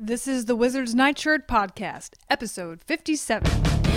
This is the Wizard's Nightshirt Podcast, episode 57.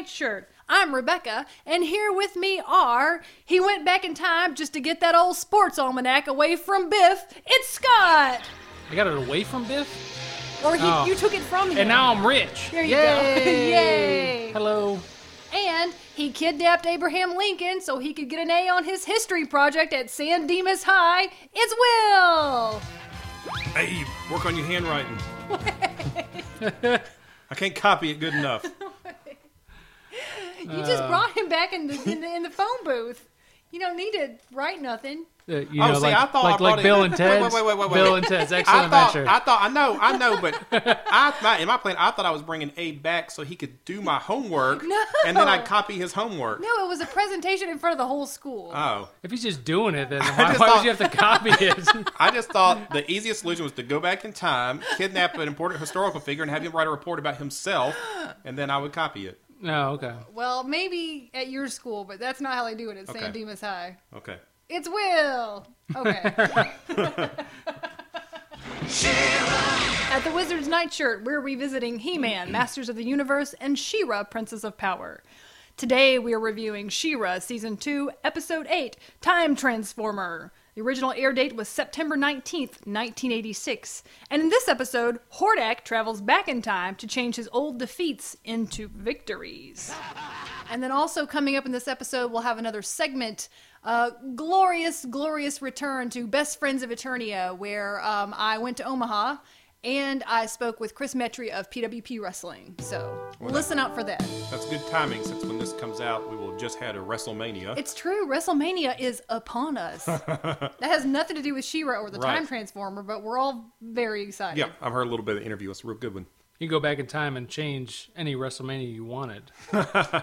Nightshirt. I'm Rebecca, and here with me are he went back in time just to get that old sports almanac away from Biff. It's Scott, I got it away from Biff, or he, Oh. you took it from him. and now I'm rich. There you Yay! go. Yay! Hello. And he kidnapped Abraham Lincoln so he could get an A on his history project at San Dimas High. It's Will. Hey, work on your handwriting. I can't copy it good enough. You just brought him back in the, in the in the phone booth. You don't need to write nothing. Uh, you Oh, know, see, like, I thought like, I brought like it- Bill and wait, Ted's. wait, wait, wait, wait, Bill and Ted's I Excellent thought, Adventure. I thought, I know, I know, but I, my, in my plan, I thought I was bringing Abe back so he could do my homework, No. and then I'd copy his homework. No, it was a presentation in front of the whole school. Oh, if he's just doing it, then why, just why thought- would you have to copy it? I just thought the easiest solution was to go back in time, kidnap an important historical figure, and have him write a report about himself, and then I would copy it. No, okay. well, maybe at your school, but that's not how they do it at San Dimas High. Okay. It's Will. Okay. At the Wizard's Nightshirt, we're revisiting He-Man, Masters of the Universe, and She-Ra, Princess of Power. Today we are reviewing She-Ra Season 2, Episode 8, Time Transformer. The original air date was September 19th, 1986. And in this episode, Hordak travels back in time to change his old defeats into victories. And then also coming up in this episode, we'll have another segment, uh, glorious, glorious return to Best Friends of Eternia, where um, I went to Omaha and I spoke with Chris Metry of PWP Wrestling. So listen out for that. That's good timing since when this comes out, we will have just had a WrestleMania. It's true, WrestleMania is upon us. that has nothing to do with She-Ra or the Right. Time Transformer, but we're all very excited. yeah, I've heard a little bit of the interview. It's a real good one. You can go back in time and change any WrestleMania you wanted.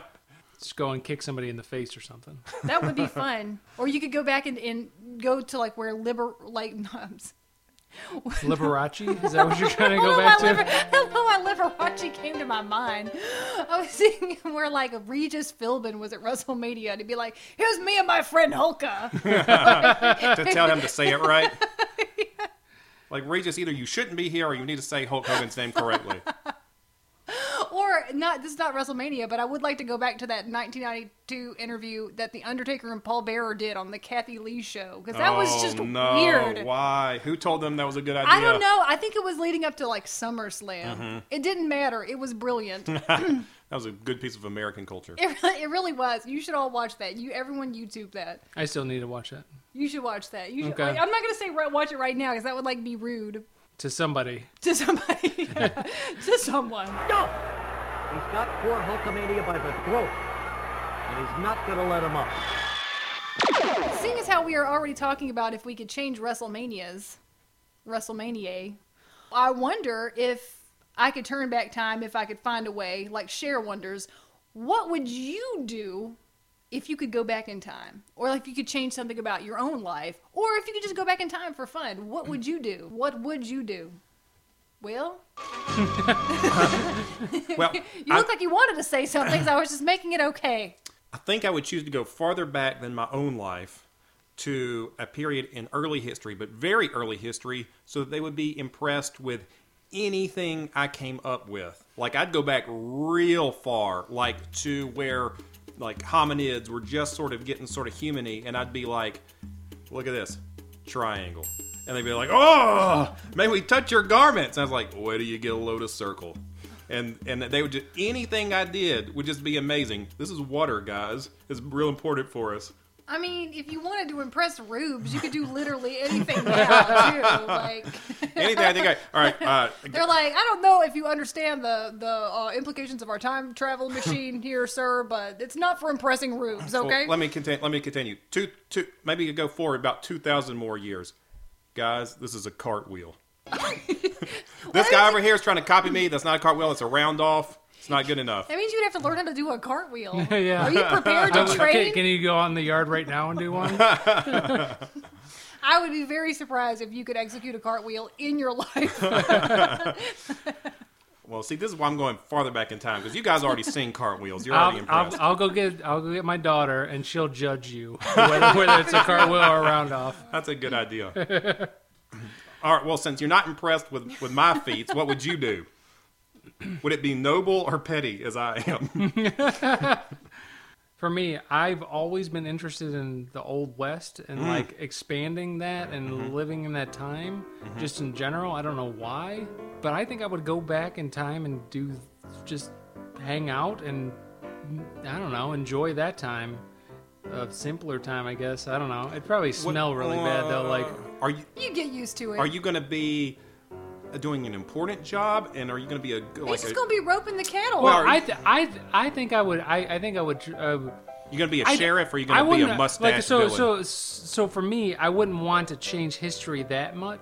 just go and kick somebody in the face or something. That would be fun. or you could go back and, and go to like where liber like Liberace? Is that what you're trying to go Hello, back my to? liver, hello, my Liberace came to my mind. I was thinking where like Regis Philbin was at WrestleMania, and he'd be like, "Here's me and my friend Hulka." to tell him to say it right. Like Regis, either you shouldn't be here or you need to say Hulk Hogan's name correctly. Or not. This is not WrestleMania, but I would like to go back to that 1992 interview that the Undertaker and Paul Bearer did on the Kathie Lee show because that was oh, just no. weird. Why? Who told them that was a good idea? I don't know. I think it was leading up to like SummerSlam. Mm-hmm. It didn't matter. It was brilliant. That was a good piece of American culture. it, really, it really was. You should all watch that. You everyone YouTube that. I still need to watch that. You should watch that. You should, Okay. like, I'm not gonna say right, watch it right now because that would like be rude To somebody. to somebody, to someone. No! He's got poor Hulkamania by the throat. And he's not gonna let him up. Seeing as how we are already talking about if we could change WrestleManias, WrestleMania, I wonder if I could turn back time if I could find a way. Like Cher wonders, what would you do if you could go back in time, or like if you could change something about your own life, or if you could just go back in time for fun? What would you do? What would you do? Will? Well, You I, look like you wanted to say something, so I was just making it okay. I think I would choose to go farther back than my own life to a period in early history, but very early history, so that they would be impressed with anything I came up with. Like I'd go back real far, like to where like hominids were just sort of getting sort of humany, and I'd be like, "Look at this triangle," and they'd be like, "Oh, may we touch your garments?" And I was like, "Wait do you get a lotus circle." And and they would just anything I did would just be amazing. This is water, guys. It's real important for us. I mean, if you wanted to impress rubes, you could do literally anything now too. Like Anything I think I all right. Uh, they're like, I don't know if you understand the the uh, implications of our time travel machine here, sir, but it's not for impressing rubes, Well, okay? let me continue. Let me continue. Two, two. Maybe you could go forward about two thousand more years, guys. This is a cartwheel. this guy over here is trying to copy me. That's not a cartwheel. It's a round off. It's not good enough. That means you'd have to learn how to do a cartwheel. Yeah. Are you prepared to Okay, train? can you go out in the yard right now and do one? I would be very surprised if you could execute a cartwheel in your life. Well, see, this is why I'm going farther back in time because you guys already sing cartwheels. You're I'll, already I'll, impressed. I'll go get I'll go get my daughter and she'll judge you whether, whether it's a cartwheel or a round off. That's a good idea. All right. Well, since you're not impressed with with my feats, what would you do? Would it be noble or petty, as I am? For me, I've always been interested in the old west and Mm. like expanding that and Mm-hmm. living in that time, just in general. I don't know why, but I think I would go back in time and do just hang out and I don't know, enjoy that time. A simpler time, I guess. I don't know. It'd probably smell really bad though. Like, Uh, are you you get used to it. are you going to be doing an important job, and are you going to be a like He's just a, gonna be roping the cattle. well, are I, th- I, th- I think I would. I, I think I would. Uh, you going to be a I- sheriff, or are you I going to be a wouldn't- mustache like, so, villain? So, so for me, I wouldn't want to change history that much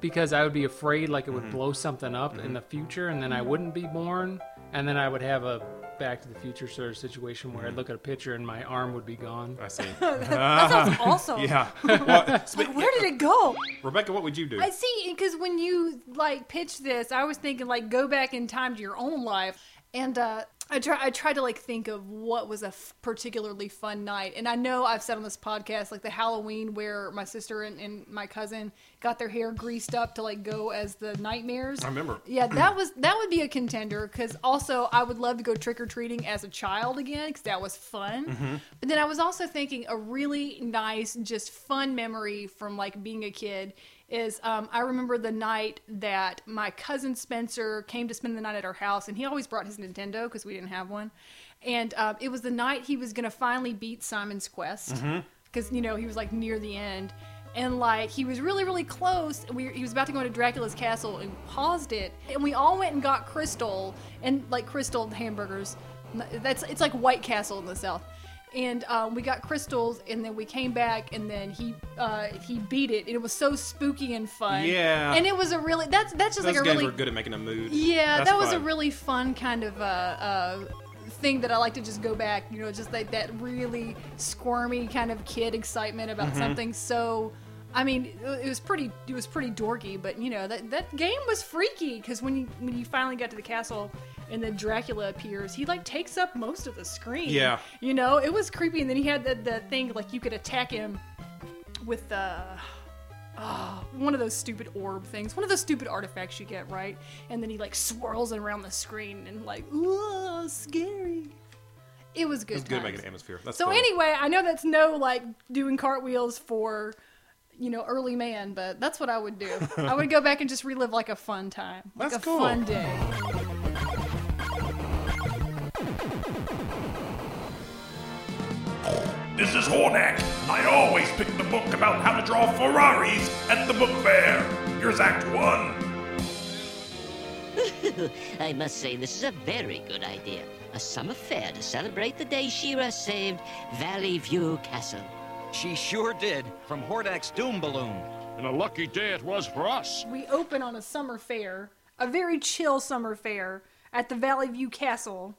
because I would be afraid like it Mm-hmm. would blow something up in the future, and then I wouldn't be born, and then I would have a Back to the Future sort of situation where I'd look at a picture and my arm would be gone. I see. that sounds awesome. yeah. Well, Like, where did it go? Rebecca, what would you do? I see, because when you like pitched this, I was thinking like go back in time to your own life, and uh, I try I tried to like think of what was a f- particularly fun night, and I know I've said on this podcast like the Halloween where my sister and, and my cousin got their hair greased up to like go as the nightmares. I remember. Yeah, that was that would be a contender because also I would love to go trick or treating as a child again because that was fun. Mm-hmm. But then I was also thinking a really nice, just fun memory from like being a kid is um, I remember the night that my cousin Spencer came to spend the night at our house, and he always brought his Nintendo because we didn't have one. And um, it was the night he was gonna finally beat Simon's Quest because you know he was like near the end and like he was really really close we, he was about to go into dracula's castle and paused it and we all went and got Krystal and like Krystal hamburgers that's it's like white castle in the south and um, we got Krystals and then we came back and then he uh, he beat it and it was so spooky and fun Yeah. and it was a really that's that's just Those like a really were good at making a mood. yeah, That's that was a really fun kind of uh, uh, thing that I like to just go back. You know, just like that really squirmy kind of kid excitement about Mm-hmm. something so. I mean, it was pretty. It was pretty dorky, but you know that that game was freaky because when you when you finally got to the castle and then Dracula appears, he like takes up most of the screen. Yeah. you know, it was creepy. And then he had the the thing like you could attack him with the oh, one of those stupid orb things, one of those stupid artifacts you get, right? And then he like swirls it around the screen and like, ooh, scary. It was good. It's good making an atmosphere. That's So fun. anyway, I know that's no like doing cartwheels for you know early man, but that's what I would do. I would go back and just relive like a fun time, like That's a cool. fun day. This is Hornack. I always pick the book about how to draw Ferraris at the book fair. Here's Act One. I must say, this is a very good idea. A summer fair to celebrate the day She-Ra saved Valley View Castle. She sure did, from Hordak's doom balloon. And a lucky day it was for us. we open on a summer fair, a very chill summer fair at the Valley View Castle.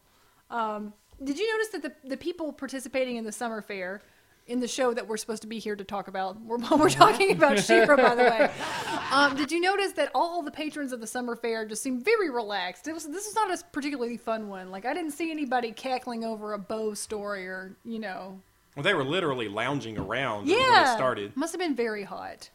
Um, did you notice that the, the people participating in the summer fair in the show that we're supposed to be here to talk about, we're, we're talking about She-Ra, by the way. Um, did you notice that all the patrons of the summer fair just seemed very relaxed? It was this was not a particularly fun one. Like I didn't see anybody cackling over a bow story or you know. Well, they were literally lounging around when Yeah, it started. Must have been very hot.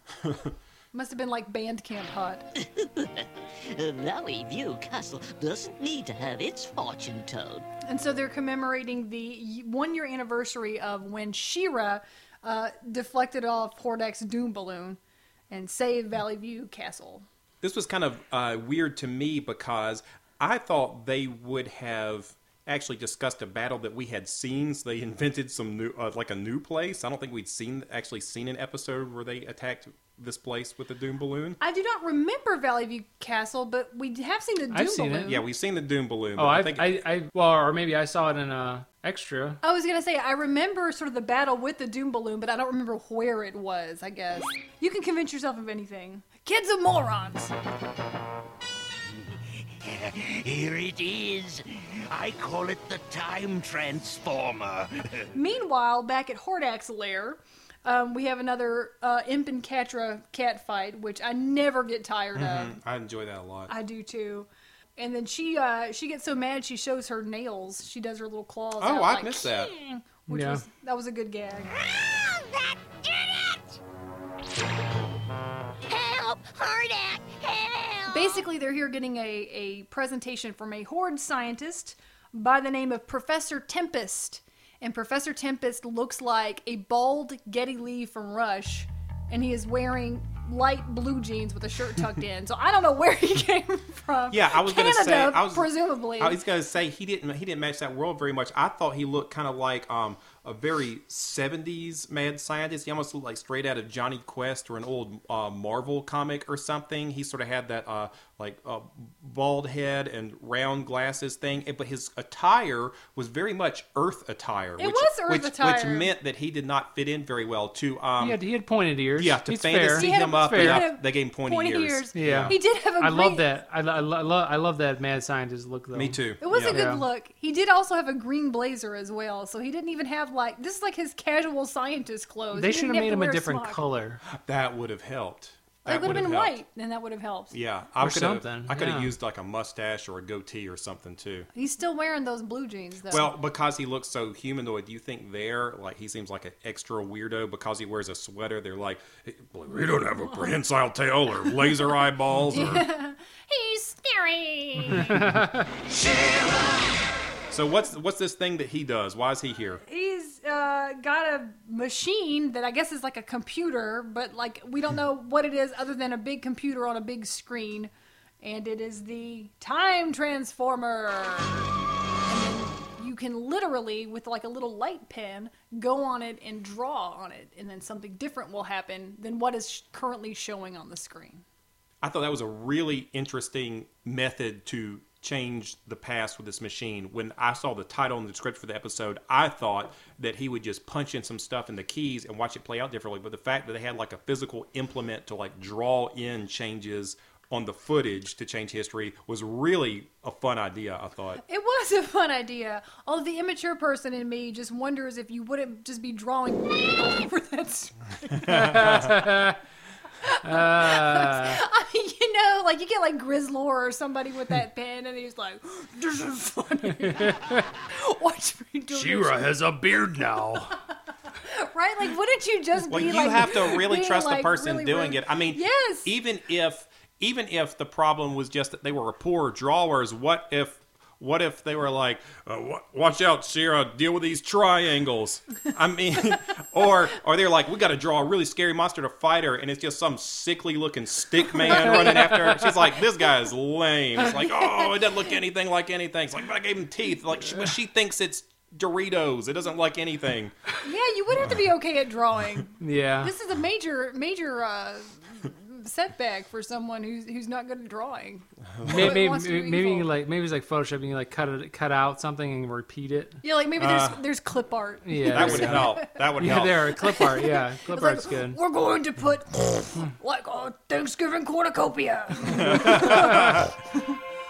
Must have been like band camp hot. Valley View Castle doesn't need to have its fortune told. And so they're commemorating the one year anniversary of when She-Ra uh, deflected off Hordak's doom balloon and saved Valley View Castle. This was kind of uh, weird to me because I thought they would have actually discussed a battle that we had seen. So they invented some new, uh, like a new place. I don't think we'd seen actually seen an episode where they attacked this place with the doom balloon. I do not remember Valley View Castle, but we have seen the doom I've seen it. balloon. Yeah, we've seen the doom balloon. but Oh, I, think I, I, well, or maybe I saw it in a extra. I was gonna say I remember sort of the battle with the doom balloon, but I don't remember where it was. I guess you can convince yourself of anything. Kids are morons. Here it is. I call it the Time Transformer. Meanwhile, back at Hordak's lair, um, we have another uh, Imp and Catra cat fight, which I never get tired of. I enjoy that a lot. I do too. And then she uh, she gets so mad she shows her nails. She does her little claws. Oh, out, I like, missed that. Which Yeah. was that was a good gag. that did Help! Hordak! Help! Basically, they're here getting a, a presentation from a horde scientist by the name of Professor Tempest. And Professor Tempest looks like a bald Geddy Lee from Rush, and he is wearing light blue jeans with a shirt tucked in. So I don't know where he came from. Yeah, I was Canada, gonna say. I was presumably. I was gonna say he didn't. He didn't match that world very much. I thought he looked kind of like um a very '70s mad scientist. He almost looked like straight out of Jonny Quest or an old uh, Marvel comic or something. He sort of had that uh like a bald head and round glasses thing. But his attire was very much Earth attire. It which, was Earth which, Which meant that he did not fit in very well to um. He had, he had pointed ears. Yeah, to He's fantasy fair. Him up, fair. they, he had got- they gave him pointy, pointy ears. ears. Yeah. He did have a I love green- that. I, lo- I, lo- I love that mad scientist look though. Me too. It was Yeah. a good Yeah. look. He did also have a green blazer as well, so he didn't even have like this is like his casual scientist clothes. They should have made him a different smock. color. That would have helped. It That would have been helped. white, and that would have helped. Yeah, I Or could have. something, I could have yeah. used like a mustache or a goatee or something too. He's still wearing those blue jeans though. Well, because he looks so humanoid, do you think there, like, he seems like an extra weirdo because he wears a sweater? They're like, "Hey, we don't have a prehensile tail or laser eyeballs. Or... he's scary. so what's what's this thing that he does? Why is he here? he's uh, got a machine that I guess is like a computer, but like we don't know what it is other than a big computer on a big screen, and it is the time transformer. You can literally, with like a little light pen, go on it and draw on it, and then something different will happen than what is currently showing on the screen. I thought that was a really interesting method to change the past with this machine. When I saw the title and the script for the episode, I thought that he would just punch in some stuff in the keys and watch it play out differently. But the fact that they had like a physical implement to like draw in changes on the footage to change history was really a fun idea, I thought. It was a fun idea. Although the immature person in me just wonders if you wouldn't just be drawing over that Uh. screen. I mean, you know, like you get like Grizzlor or somebody with that pen, and he's like, "This is funny." Watch me do She-Ra has a beard now. right? Like, wouldn't you just Well, be you like, have to really being, trust the person really doing rude? it. I mean, yes, even if even if the problem was just that they were poor drawers, what if what if they were like, uh, wa- "Watch out, She-Ra, deal with these triangles"? I mean, or or they're like, "We got to draw a really scary monster to fight her," and it's just some sickly looking stick man running after her. She's like, "This guy is lame." It's like, "Oh, it doesn't look anything like anything." It's like, "But I gave him teeth." Like, she, but she thinks it's Doritos. It doesn't like anything. yeah, you would have to be okay at drawing. Yeah. This is a major, major uh, setback for someone who's who's not good at drawing. maybe maybe, maybe you evil. can, like maybe it's like Photoshop. You like cut it, cut out something and repeat it. Yeah, like maybe there's uh, there's clip art. Yeah, That would help. That would Yeah, help. there, clip art. Yeah, clip It's like, good. We're going to put hmm. like a Thanksgiving cornucopia.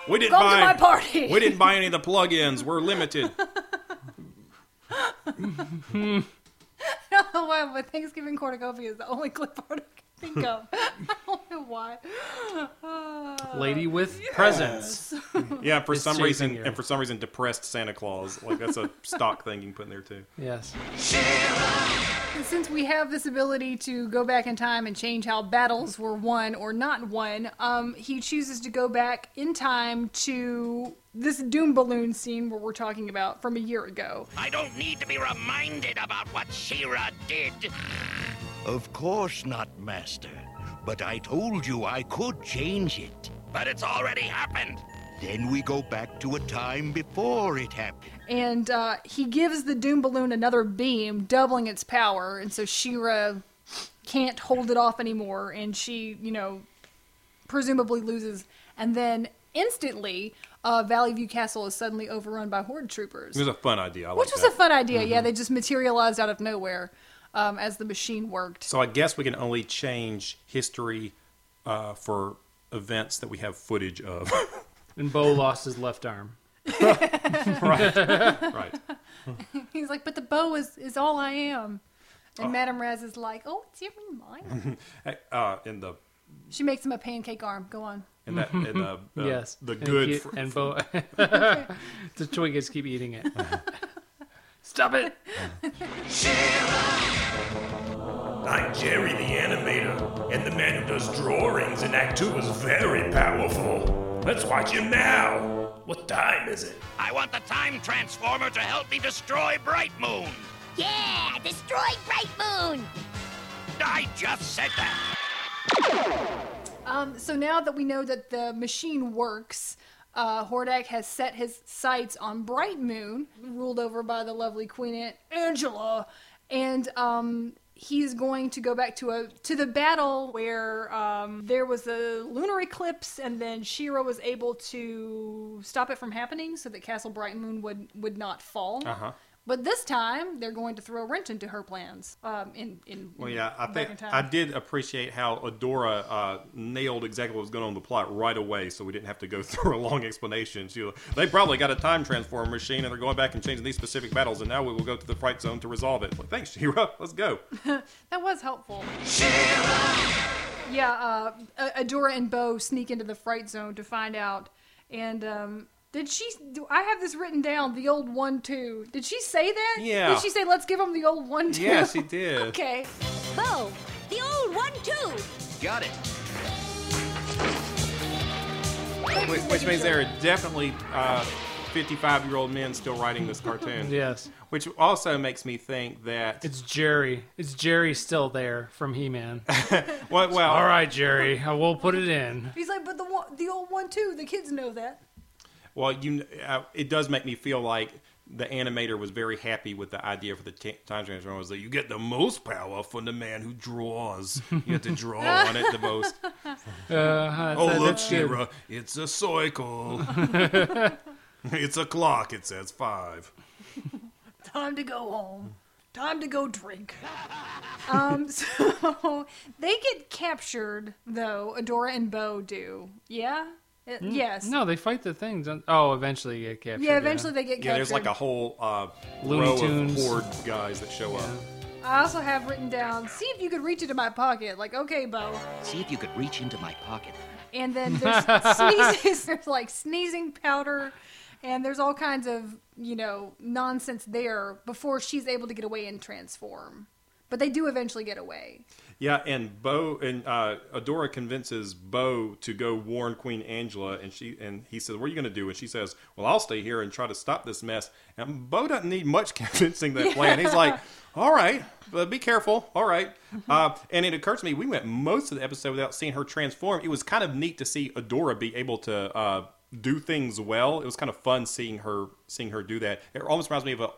We didn't Come buy to my party. We didn't buy any of the plugins. We're limited. I don't know why, but Thanksgiving cornucopia is the only clip art I can think of. I don't know why. Lady with presents. Yeah, for It's some chasing reason, you. and for some reason, depressed Santa Claus. Like that's a stock thing you can put in there too. Yes. Since we have this ability to go back in time and change how battles were won or not won, um, he chooses to go back in time to this doom balloon scene where we're talking about from a year ago. I don't need to be reminded about what She-Ra did. Of course not, Master. But I told you I could change it. But it's already happened. Then we go back to a time before it happened. and uh, he gives the doom balloon another beam, doubling its power, and so She-Ra can't hold it off anymore, and she, you know, presumably loses, and then instantly, uh, Valley View Castle is suddenly overrun by horde troopers, It was a fun idea. I which like was that. a fun idea. Yeah, they just materialized out of nowhere um, as the machine worked. So I guess we can only change history uh, for events that we have footage of. And Bow lost his left arm. right, right. He's like, but the bow is, is all I am. Oh. And Madame Raz is like, oh, it's even mine. Hey, uh, in the she makes him a pancake arm. Go on. in that in the uh, yes. the And good he- fr- and Bow. the Twiggets keep eating it. Stop it! I'm Jerry the animator, and the man who does drawings in Act 2 is very powerful. Let's watch him now. What time is it? I want the time transformer to help me destroy Bright Moon. Yeah, destroy Bright Moon. I just said that. Um, so now that we know that the machine works, uh, Hordak has set his sights on Bright Moon, ruled over by the lovely Queen Aunt Angella, and um, he's going to go back to a to the battle where um, there was a lunar eclipse, and then She-Ra was able to stop it from happening, so that Castle Bright Moon would would not fall. Uh-huh. But this time, they're going to throw a wrench into her plans. Um, in in Well, yeah, I think. I did appreciate how Adora uh, nailed exactly what was going on in the plot right away, so we didn't have to go through a long explanation. She, they probably got a time transformer machine, and they're going back and changing these specific battles, and now we will go to the fright zone to resolve it. Well, thanks, She-Ra. Let's go. That was helpful. Yeah, uh, Adora and Bow sneak into the fright zone to find out. And um, did she? Do I have this written down? The old one two. Did she say that? Yeah. Did she say let's give him the old one two? Yeah, she did. okay. Bow, the old one too. Got it. Which, which means there are definitely uh, 55 year old men still writing this cartoon. Yes. Which also makes me think that. It's Jerry. It's Jerry still there from He Man. well, well, All right, Jerry. Uh, I will put it in. He's like, but the the old one two. The kids know that. Well, you, uh, it does make me feel like the animator was very happy with the idea for the t- time transformer. Was that you get the most power from the man who draws. You have to draw on it the most. Uh, that's- Oh, look, that's good. She-Ra, it's a cycle. it's a clock. It says five. Time to go home. Time to go drink. um, so they get captured though. Adora and Bo do. Yeah. Uh, Yes. No, they fight the things. Oh, eventually get captured. Yeah, eventually they get captured. Yeah, there's like a whole uh, Looney row Tunes. of horde guys that show up. I also have written down, see if you could reach into my pocket. Like, okay, Bow. See if you could reach into my pocket. And then there's sneezes, there's like sneezing powder, and there's all kinds of, you know, nonsense there before she's able to get away and transform. But they do eventually get away. Yeah, and Bow and uh, Adora convinces Bow to go warn Queen Angella, and she and he says, "What are you going to do?" And she says, "Well, I'll stay here and try to stop this mess." And Bow doesn't need much convincing that plan. He's like, "All right, but be careful. All right." Uh, and it occurs to me we went most of the episode without seeing her transform. It was kind of neat to see Adora be able to uh, do things well. It was kind of fun seeing her seeing her do that. It almost reminds me of a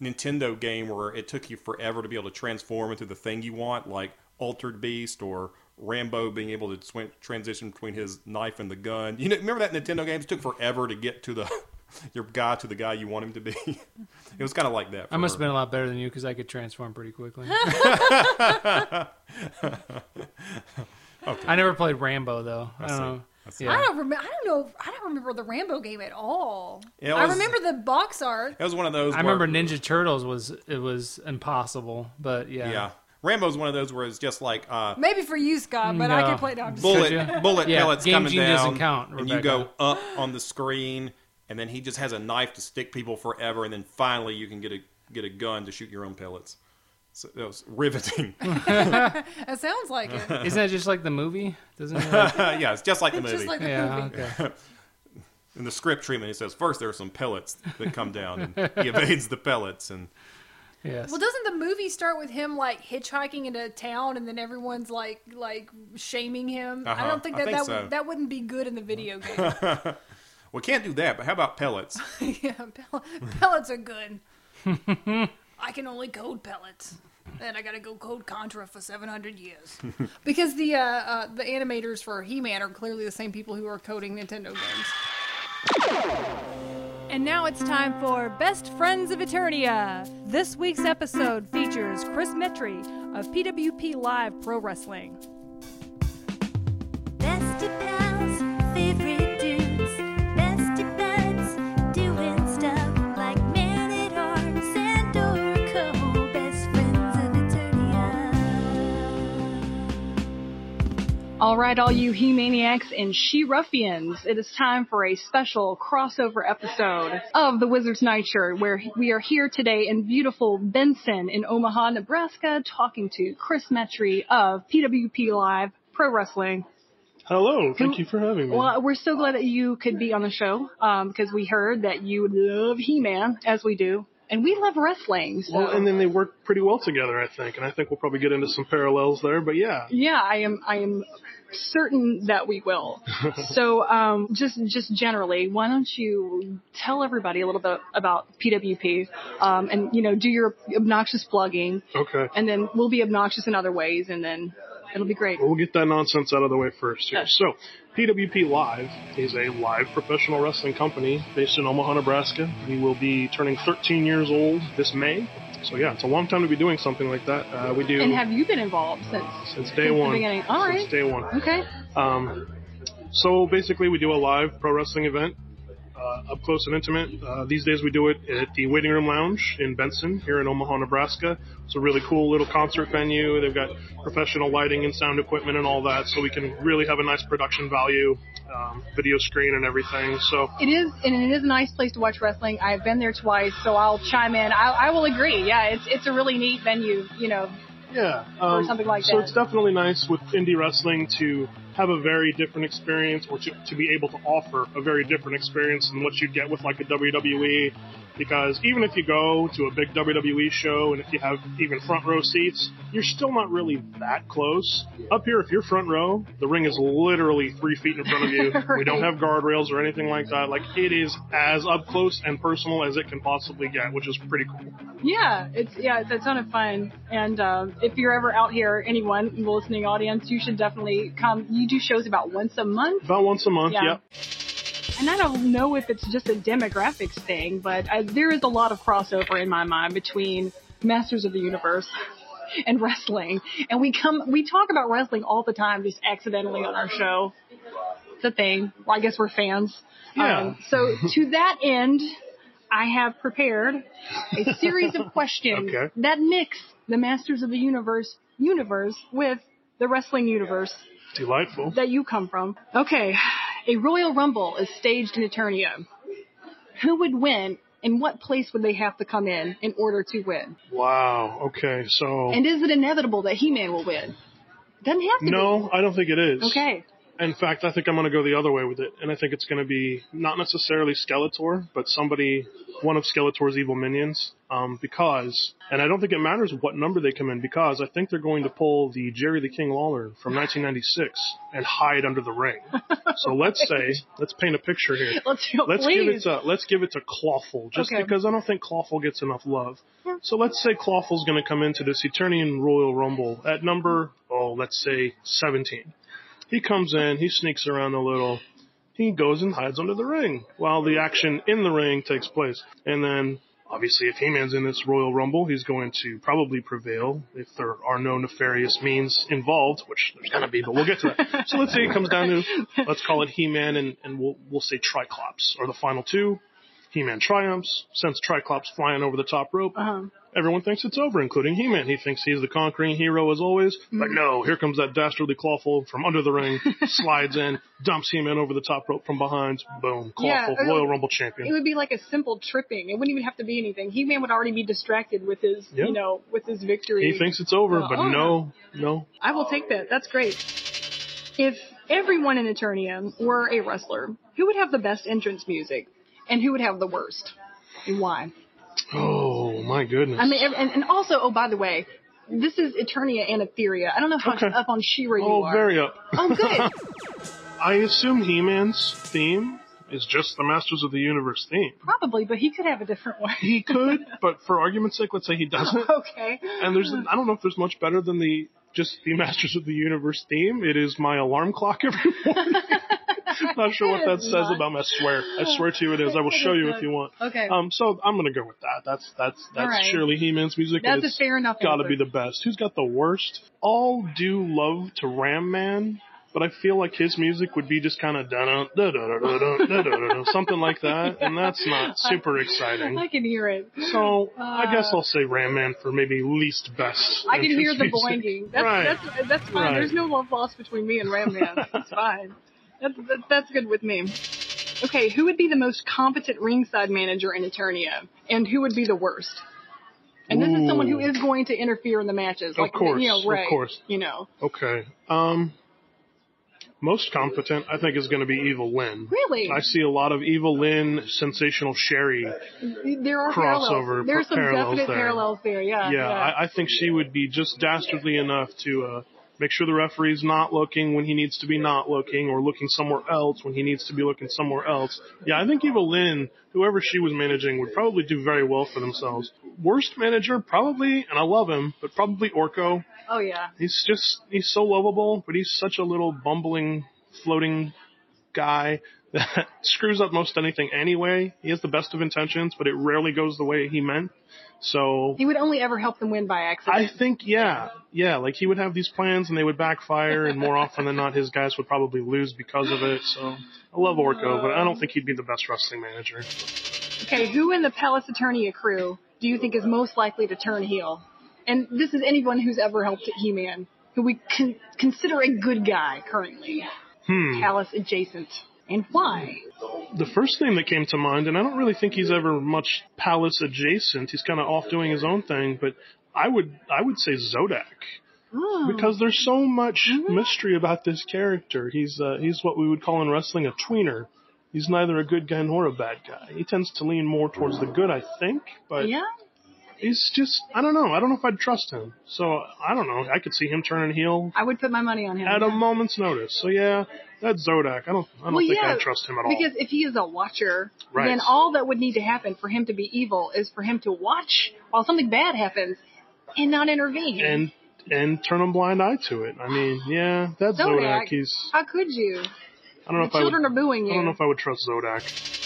Nintendo game where it took you forever to be able to transform into the thing you want, like Altered Beast or Rambo being able to sw- transition between his knife and the gun. You know, remember that Nintendo games It took forever to get to the your guy to the guy you want him to be. it was kind of like that. I must have been a lot better than you because I could transform pretty quickly. I never played Rambo though. I, don't see. know. I. Yeah. I don't remember. I don't know. I don't remember the Rambo game at all. It I remember the box art. It was one of those. I where- remember Ninja Turtles was it was impossible, but yeah. Yeah, Rambo's one of those where it's just like uh, Maybe for you, Scott, but I can play. No, I'm just bullet Could bullet Yeah, pellets Game coming Gene down, doesn't count, and you go up on the screen, and then he just has a knife to stick people forever, and then finally you can get a get a gun to shoot your own pellets. So that was riveting. It sounds like it. Isn't that just like the movie? Doesn't it? yeah, it's just like the movie. just like the yeah. movie. Okay. In the script treatment, it says first there are some pellets that come down, and he evades the pellets, and Yes. Well, doesn't the movie start with him like hitchhiking into town, and then everyone's like like shaming him? I Uh-huh. don't think that think that, so. would, that wouldn't be good in the video game. we can't do that. But how about pellets? yeah, pell- pellets are good. I can only code pellets. And I gotta go code Contra for 700 years. because the uh, uh, the animators for He-Man are clearly the same people who are coding Nintendo games. And now it's time for Best Friends of Eternia. This week's episode features Chris Metry of PWP Live Pro Wrestling. All right, all you He Maniacs and She Ruffians, it is time for a special crossover episode of the Wizard's Night Nightshirt, where we are here today in beautiful Benson in Omaha, Nebraska, talking to Chris Metry of PWP Live Pro Wrestling. Hello, thank you for having me. Well, we're so glad that you could be on the show um, because we heard that you love He-Man as we do, and we love wrestling. So. Well, and then they work pretty well together, I think, and I think we'll probably get into some parallels there. But yeah, Yeah, I am. I am certain that we will. so, um, just just generally, why don't you tell everybody a little bit about PWP, um, and you know, do your obnoxious plugging, okay. and then we'll be obnoxious in other ways, and then it'll be great. Well, get that nonsense out of the way first here. Yes. So, PWP Live is a live professional wrestling company based in Omaha, Nebraska. We will be turning 13 years old this May. So yeah, it's a long time to be doing something like that. Uh, we do And have you been involved since since day since one. beginning? All since right. day one. Okay. Um, so basically, we do a live pro wrestling event, up close and intimate. Uh, these days, we do it at the Waiting Room Lounge in Benson, here in Omaha, Nebraska. It's a really cool little concert venue. They've got professional lighting and sound equipment and all that, so we can really have a nice production value, um, video screen and everything. So It is, and it is a nice place to watch wrestling. I've been there twice, so I'll chime in. I, I will agree. Yeah, it's it's a really neat venue. You know, Yeah, or um, something like so that. it's definitely nice with indie wrestling to have a very different experience, or to, to be able to offer a very different experience than what you'd get with like a WWE. Because even if you go to a big WWE show and if you have even front row seats, you're still not really that close. Up here, if you're front row, the ring is literally three feet in front of you. We don't have guardrails or anything like that. Like it is as up close and personal as it can possibly get, which is pretty cool. Yeah, it's yeah, it's a ton of fun. And uh, if you're ever out here, anyone in the listening audience, you should definitely come. You do shows about once a month, About once a month, Yeah. yep. and I don't know if it's just a demographics thing, but I, there is a lot of crossover in my mind between Masters of the Universe and wrestling. And we come, we talk about wrestling all the time, just accidentally on our show. It's a thing. Well, I guess we're fans. Yeah. Um, so to that end, I have prepared a series of questions Okay. that mix the Masters of the Universe universe with the wrestling universe Delightful. that you come from. Okay, a Royal Rumble is staged in Eternia. Who would win, and what place would they have to come in in order to win? Wow. Okay. So And is it inevitable that He-Man will win? Doesn't have to no, I don't think it is. Okay. In fact, I think I'm going to go the other way with it, and I think it's going to be not necessarily Skeletor, but somebody, one of Skeletor's evil minions, um, because, and I don't think it matters what number they come in, because I think they're going to pull the Jerry the King Lawler from 1996 and hide under the ring. So let's say, let's paint a picture here. Let's Let's give it to let's give it to Clawful, just Okay. because I don't think Clawful gets enough love. So let's say Clawful's going to come into this Eternian Royal Rumble at number, oh, let's say 17. He comes in, he sneaks around a little, he goes and hides under the ring while the action in the ring takes place. And then, obviously, if He-Man's in this Royal Rumble, he's going to probably prevail if there are no nefarious means involved, which there's gonna be, but we'll get to that. so let's say it comes down to, let's call it He-Man and, and we'll, we'll say Triclops are the final two. He-Man triumphs, sends Triclops flying over the top rope. Uh-huh. Everyone thinks it's over, including He-Man. He thinks he's the conquering hero as always, but Mm. no, here comes that dastardly Clawful from under the ring, slides in, dumps He-Man over the top rope from behind, boom, Clawful, uh, Royal Rumble champion. It would be like a simple tripping. It wouldn't even have to be anything. He-Man would already be distracted with his, Yeah. you know, with his victory. He thinks it's over, Uh, but oh, no, no. I will take that. That's great. If everyone in Eternia were a wrestler, who would have the best entrance music, and who would have the worst, and why? Oh my goodness. I mean, and, and also, oh, by the way, this is Eternia and Etheria. I don't know how Okay. up on She-Ra you oh, are. very up. Oh, good. I assume He-Man's theme is just the Masters of the Universe theme. Probably, but he could have a different one. He could, but for argument's sake, let's say he doesn't. okay. And there's, I don't know if there's much better than the just the Masters of the Universe theme. It is my alarm clock every morning. Not sure what that says not. about me. I swear. I swear to you it is. I will show you if you want. Okay. Um, so I'm gonna go with that. That's that's that's right. Shirley He-Man's music. That's a fair enough. Gotta answer. be the best. Who's got the worst? All do love to Ram Man, but I feel like his music would be just kind of da da da da da da da something like that, yeah. and that's not super exciting. I can hear it. So uh, I guess I'll say Ram Man for maybe least best. I can hear the music. boinging. That's, right. that's that's fine. Right. There's no love lost between me and Ram Man. It's fine. That's, that's good with me. Okay, who would be the most competent ringside manager in Eternia? And who would be the worst? And this is someone who is going to interfere in the matches. Of Like, course, you know, of course. You know. Okay. Um, most competent, I think, is going to be Evil Lynn. Really? I see a lot of Evil Lynn, Sensational Sherri. There are Crossover parallels. There's some parallels definite there. parallels there, yeah. yeah, I, I think she would be just dastardly enough to uh, make sure the referee's not looking when he needs to be not looking, or looking somewhere else when he needs to be looking somewhere else. Yeah, I think Evil Lynn, whoever she was managing, would probably do very well for themselves. Worst manager, probably, and I love him, but probably Orko. Oh, yeah. He's just he's so lovable, but he's such a little bumbling, floating guy that screws up most anything anyway. He has the best of intentions, but it rarely goes the way he meant. So He would only ever help them win by accident. I think yeah, yeah, like he would have these plans and they would backfire, and more often than not, his guys would probably lose because of it. So I love Orko, but I don't think he'd be the best wrestling manager. Okay, who in the Palace Eternia crew do you think is most likely to turn heel? And this is anyone who's ever helped He-Man, who we con- consider a good guy currently. Hmm. Palace adjacent. And why? The first name that came to mind, and I don't really think he's ever much palace adjacent. He's kind of off doing his own thing, but I would I would say Zodak Oh. because there's so much mystery about this character. He's uh, he's what we would call in wrestling a tweener. He's neither a good guy nor a bad guy. He tends to lean more towards the good, I think, but yeah? he's just I don't know. I don't know if I'd trust him. So I don't know. I could see him turning heel I would put my money on him. at a moment's notice. So yeah, that's Zodak. I don't I don't well, think yeah, I'd trust him at all. Because if he is a watcher, Right. then all that would need to happen for him to be evil is for him to watch while something bad happens and not intervene. and and turn a blind eye to it. I mean, yeah, that's Zodak. Zodak, He's how could you? I don't know The if I would, children are booing you. I don't know if I would trust Zodak.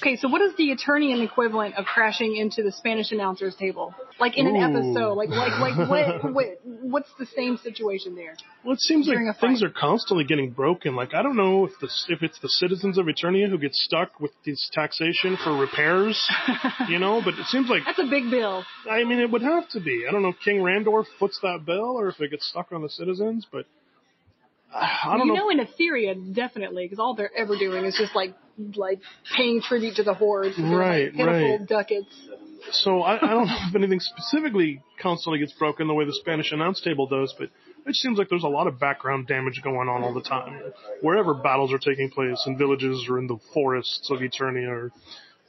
Okay, so what is the Eternian equivalent of crashing into the Spanish announcers table? Like in an Ooh. episode, like like like what, what what's the same situation there? Well, it seems During like things are constantly getting broken. Like I don't know if the if it's the citizens of Eternia who get stuck with this taxation for repairs, you know. But it seems like That's a big bill. I mean it would have to be. I don't know if King Randor foots that bill or if it gets stuck on the citizens, but uh, I don't know. you know. know, in Etheria, definitely, because all they're ever doing is just like like paying tribute to the hordes. for their, like, Right, right. ducats. So I, I don't know if anything specifically constantly gets broken the way the Spanish announce table does, but it seems like there's a lot of background damage going on all the time. Wherever battles are taking place in villages or in the forests of Eternia or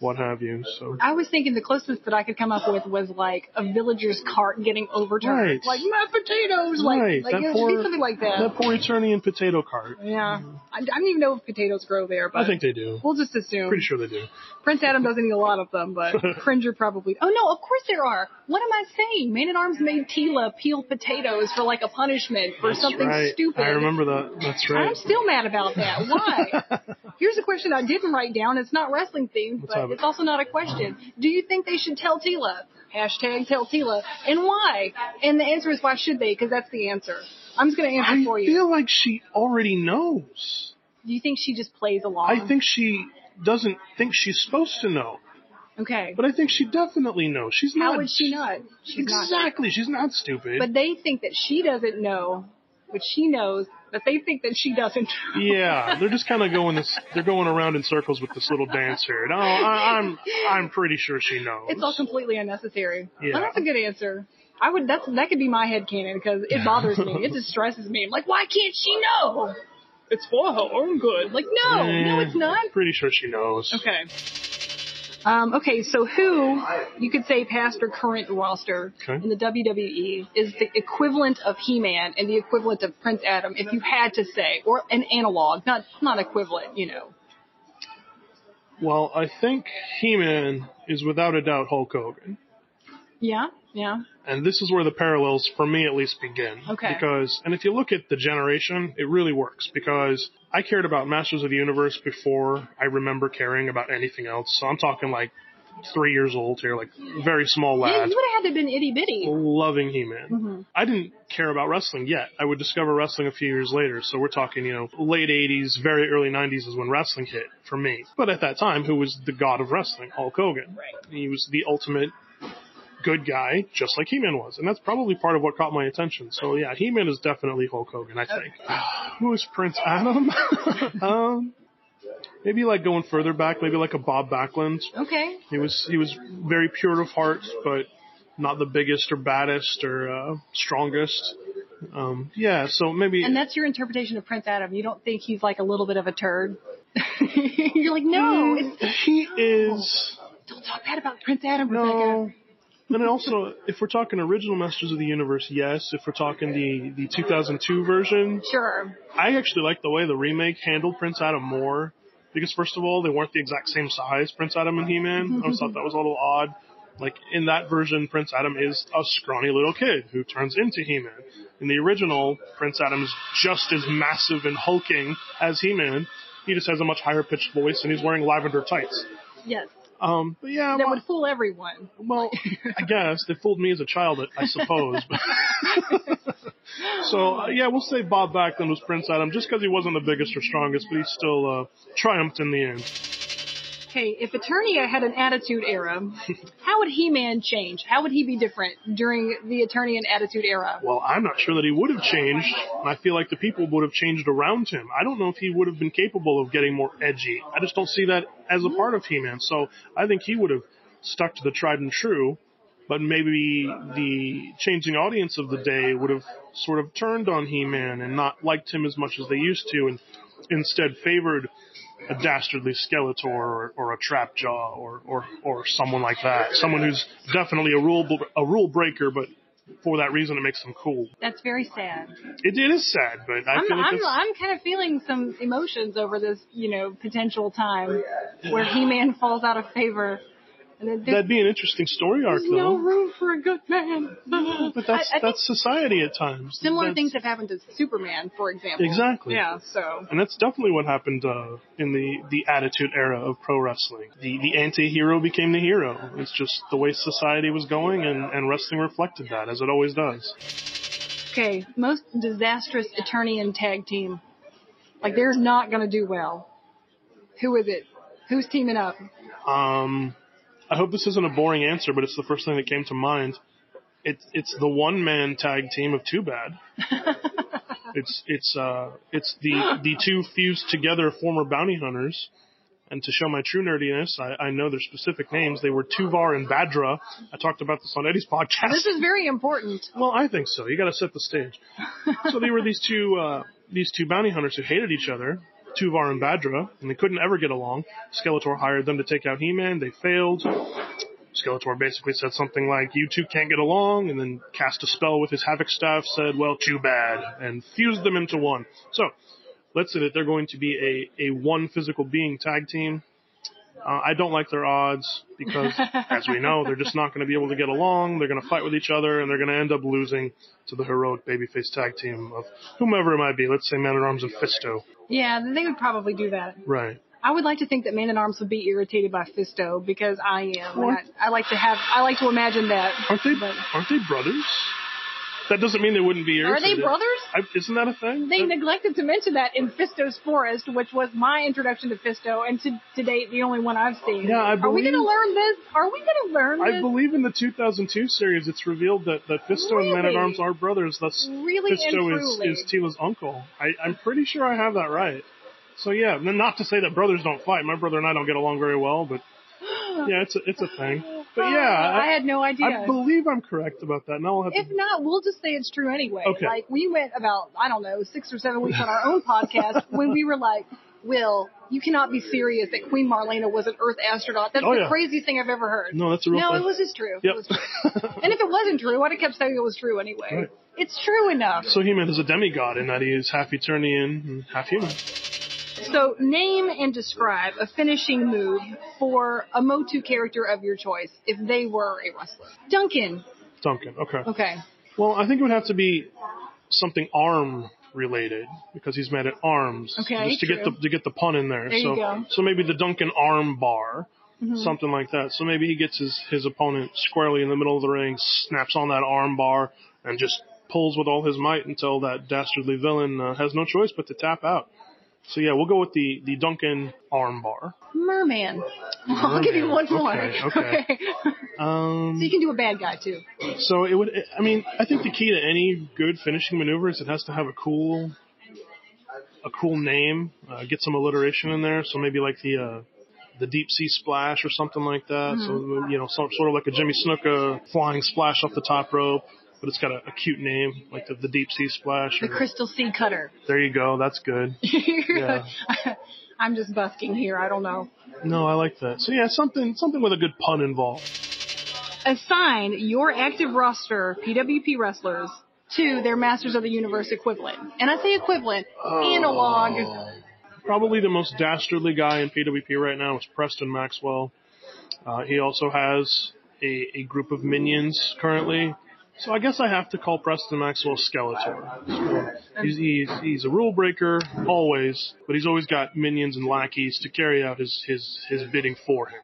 what have you. So I was thinking the closest that I could come up with was like a villager's cart getting overturned, Right. like my potatoes, right, like like that poor be something like that. that poor Eternian potato cart. yeah, I, I don't even know if potatoes grow there, but I think they do. we'll just assume. Pretty sure they do. Prince Adam doesn't eat a lot of them, but Cringer probably. Oh no, of course there are. What am I saying? Man at Arms made Teela peel potatoes for like a punishment for That's something right. stupid. I remember that. That's right. I'm still mad about that. Why? Here's a question I didn't write down. It's not wrestling themed, Let's but it. it's also not a question. Do you think they should tell Teela? Hashtag tell Teela. And why? And the answer is why should they? Because that's the answer. I'm just going to answer I for you. I feel like she already knows. Do you think she just plays along? I think she doesn't think she's supposed to know. Okay. But I think she definitely knows. She's How not. How would she not? She's not. exactly. She's not stupid. But they think that she doesn't know, but she knows, but they think that she doesn't. yeah, they're just kind of going this. They're going around in circles with this little dance here. No, I, I'm. I'm pretty sure she knows. It's all completely unnecessary. Yeah. Well, that's a good answer. I would. That's that could be my head canon because it bothers me. It distresses me. I'm like, why can't she know? It's for her own good. Like, no, no, Eh, it's not. I'm Pretty sure she knows. Okay. Um, okay, so who you could say past or current roster Okay. in the WWE is the equivalent of He-Man and the equivalent of Prince Adam, if you had to say, or an analog, not not equivalent, you know. Well, I think He-Man is without a doubt Hulk Hogan. Yeah, yeah. And this is where the parallels, for me at least, begin. Okay. Because, and if you look at the generation, it really works because I cared about Masters of the Universe before I remember caring about anything else. So I'm talking like three years old here, like very small lad. Yeah, you would have had to have been itty bitty. Loving He-Man. Mhm. I didn't care about wrestling yet. I would discover wrestling a few years later. So we're talking, you know, late 80s, very early 90s is when wrestling hit for me. But at that time, who was the god of wrestling? Hulk Hogan. Right. He was the ultimate good guy, just like He-Man was. And that's probably part of what caught my attention. So yeah, He-Man is definitely Hulk Hogan, I think. who is Prince Adam? um, maybe like going further back, maybe like a Bob Backlund. Okay. He was he was very pure of heart, but not the biggest or baddest or uh, strongest. Um, yeah, so maybe And that's your interpretation of Prince Adam. You don't think he's like a little bit of a turd. You're like, no, he is. don't talk bad about Prince Adam, No. And also, if we're talking original Masters of the Universe, yes. If we're talking the the 2002 version, Sure. I actually like the way the remake handled Prince Adam more. Because first of all, they weren't the exact same size, Prince Adam and He-Man. I always thought that was a little odd. Like in that version, Prince Adam is a scrawny little kid who turns into He-Man. In the original, Prince Adam is just as massive and hulking as He-Man. He just has a much higher pitched voice and he's wearing lavender tights. Yes. Um, but yeah, That well, would fool everyone. well, I guess they fooled me as a child, I suppose. so uh, yeah, we'll say Bob Backlund was Prince Adam just because he wasn't the biggest or strongest, but he still uh, triumphed in the end. Okay, if Eternia had an Attitude Era, how would He-Man change? How would he be different during the Eternian Attitude Era? Well, I'm not sure that he would have changed. I feel like the people would have changed around him. I don't know if he would have been capable of getting more edgy. I just don't see that as a part of He-Man. So I think he would have stuck to the tried and true. But maybe the changing audience of the day would have sort of turned on He-Man and not liked him as much as they used to, and instead favored a dastardly Skeletor or, or a Trapjaw or, or or someone like that. Someone who's definitely a rule a rule breaker, but for that reason it makes them cool. That's very sad. It, it is sad, but I I'm, feel like I'm, I'm kind of feeling some emotions over this, you know, potential time where He-Man falls out of favor. Then there's, that'd be an interesting story arc, though. no room for a good man. But that's I, I that's society at times. similar That's- things have happened to Superman, for example. Exactly. Yeah, so. And that's definitely what happened uh, in the, the attitude era of pro wrestling. The the anti-hero became the hero. It's just the way society was going, and, and wrestling reflected that, as it always does. Okay, most disastrous Eternian tag team. Like, they're not going to do well. Who is it? Who's teaming up? Um, I hope this isn't a boring answer, but it's the first thing that came to mind. It's it's the one man tag team of Too Bad. it's it's uh it's the the two fused together former bounty hunters. And to show my true nerdiness, I, I know their specific names. They were Tuvar and Badra. I talked about this on Eddie's podcast. This is very important. Well, I think so. You got to set the stage. so they were these two uh, these two bounty hunters who hated each other, Tuvar and Badra, and they couldn't ever get along. Skeletor hired them to take out He-Man. They failed. Skeletor basically said something like, "You two can't get along," and then cast a spell with his Havoc staff. Said, "Well, too bad," and fused them into one. So let's say that they're going to be a a one physical being tag team. Uh, I don't like their odds because, as we know, they're just not going to be able to get along. They're going to fight with each other, and they're going to end up losing to the heroic babyface tag team of whomever it might be. Let's say Man at Arms and Fisto. Yeah, they would probably do that. Right. I would like to think that Man at Arms would be irritated by Fisto because I am. I, I like to have. I like to imagine that. Aren't they? But Aren't they brothers? That doesn't mean they wouldn't be irritated. are they brothers? I, isn't that a thing? They neglected to mention that in Fisto's Forest, which was my introduction to Fisto, and to, to date the only one I've seen. Yeah, I believe, Are we going to learn this? Are we going to learn I this? believe in the 2002 series, it's revealed that, that Fisto and Man at Arms are brothers. Thus, Really Fisto is, is Teela's uncle. I, I'm pretty sure I have that right. So yeah, not to say that brothers don't fight. My brother and I don't get along very well, but yeah, it's a it's a thing. But yeah, I had no idea. I believe I'm correct about that. Now I'll have If to. not, we'll just say it's true anyway. Okay. Like we went about I don't know six or seven weeks on our own podcast when we were like, "Will, you cannot be serious that Queen Marlena was an Earth astronaut. That's Oh, the yeah. craziest thing I've ever heard." No, that's a real No, it was just true. Yep. It was true. and if it wasn't true, I'd have kept saying it was true anyway. Right. It's true enough. So He-Man is a demigod in that he is half Eternian and half human. So name and describe a finishing move for a Motu character of your choice if they were a wrestler. Duncan. Duncan. Okay. Okay. Well, I think it would have to be something arm related because he's mad at arms. Okay, Just to get the to get the pun in there. There so you go. so maybe the Duncan arm bar. Mhm. something like that. So maybe he gets his his opponent squarely in the middle of the ring, snaps on that arm bar, and just pulls with all his might until that dastardly villain uh, has no choice but to tap out. So yeah, we'll go with the the Duncan arm bar. Merman. I'll give you one more. Okay, okay. Um, so you can do a bad guy too. So it would. I mean, I think the key to any good finishing maneuver is it has to have a cool, a cool name. Uh, get some alliteration in there. So maybe like the uh, the deep sea splash or something like that. Mm-hmm. So you know, some, sort of like a Jimmy Snuka flying splash off the top rope, but it's got a, a cute name like the, the deep sea splash. The Crystal Sea Cutter. there you go. That's good. Yeah. I'm just busking here. I don't know. No, I like that. So yeah, something something with a good pun involved. Assign your active roster PWP wrestlers to their Masters of the Universe equivalent. And I say equivalent, analog. Probably the most dastardly guy in PWP right now is Preston Maxwell. Uh, he also has a, a group of minions currently. So I guess I have to call Preston Maxwell Skeletor. He's, he's, he's a rule breaker, always, but he's always got minions and lackeys to carry out his, his, his bidding for him.